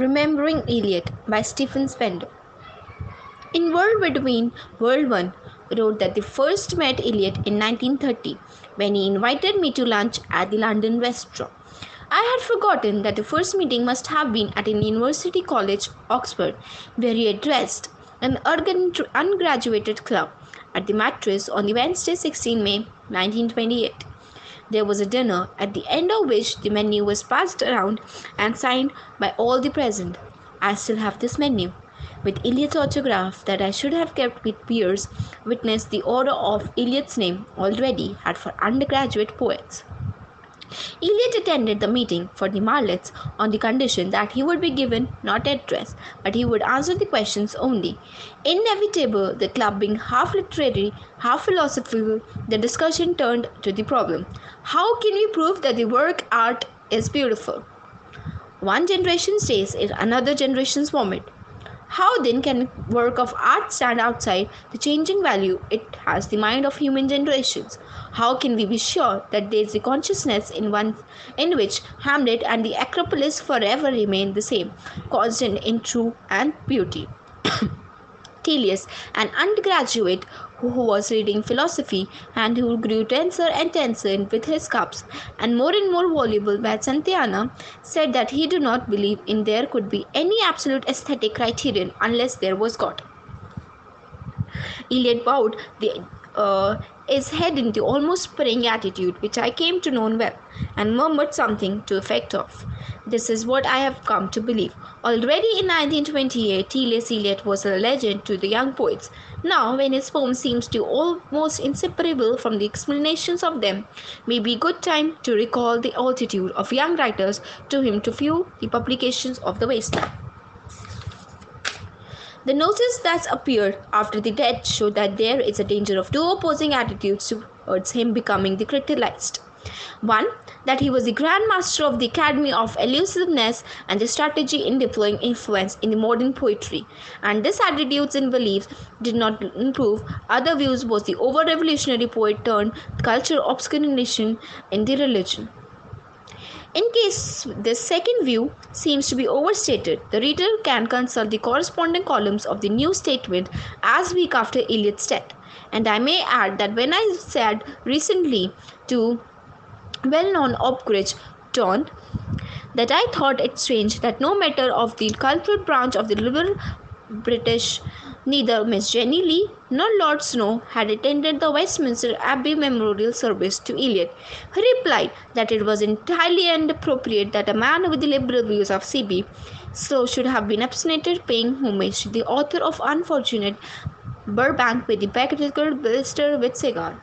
Remembering Eliot by Stephen Spender. In World Between World One, wrote that they first met Eliot in 1930 when he invited me to lunch at the London restaurant. I had forgotten that the first meeting must have been at an university college, Oxford, where he addressed an ungraduated club at the Martlets on the Wednesday, 16 May 1928. There was a dinner, at the end of which the menu was passed around and signed by all the present. I still have this menu, with Eliot's autograph that I should have kept with Pierce, witness the order of Eliot's name already had for undergraduate poets. Eliot attended the meeting for the Martlets on the condition that he would be given not address, but he would answer the questions only. Inevitable, the club being half literary, half philosophical, the discussion turned to the problem how can we prove that the work art is beautiful? One generation stays in another generation's vomit. How then can work of art stand outside the changing value it has the mind of human generations? How can we be sure that there is a consciousness in one in which Hamlet and the Acropolis forever remain the same, constant in truth and beauty? Thales, an undergraduate who was reading philosophy and who grew tenser and tenser with his cups and more and more voluble by Santayana, said that he did not believe in there could be any absolute aesthetic criterion unless there was God. Eliot bowed the uh, his head into almost praying attitude, which I came to know well, and murmured something to effect of, This is what I have come to believe. Already in 1928, T.L.S. Eliot was a legend to the young poets. Now, when his poem seems to almost inseparable from the explanations of them, may be good time to recall the altitude of young writers to him to view the publications of the wasteland. The notice that appeared after the death showed that there is a danger of two opposing attitudes towards him becoming the criticized. One, that he was the Grand Master of the Academy of Elusiveness and the strategy in deploying influence in the modern poetry, and this attitudes and beliefs did not improve. Other views was the over revolutionary poet turned culture obscuration in the religion. In case this second view seems to be overstated, the reader can consult the corresponding columns of the New Statesman as week after Eliot's death. And I may add that when I said recently to well-known Oxbridge Ton that I thought it strange that no matter of the cultural branch of the liberal British Neither Miss Jenny Lee nor Lord Snow had attended the Westminster Abbey memorial service to Eliot. He replied that it was entirely inappropriate that a man with the liberal views of C.P. Snow should have been abstinent paying homage to the author of Unfortunate Burbank with the practical Bleistein with cigar.